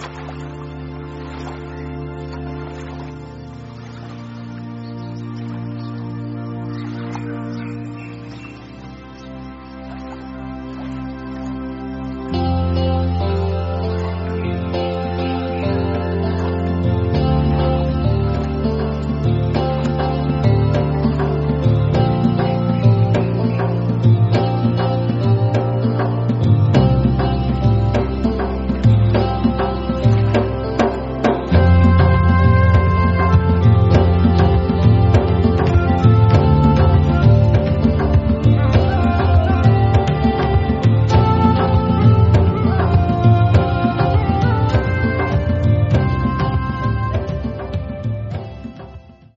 うん。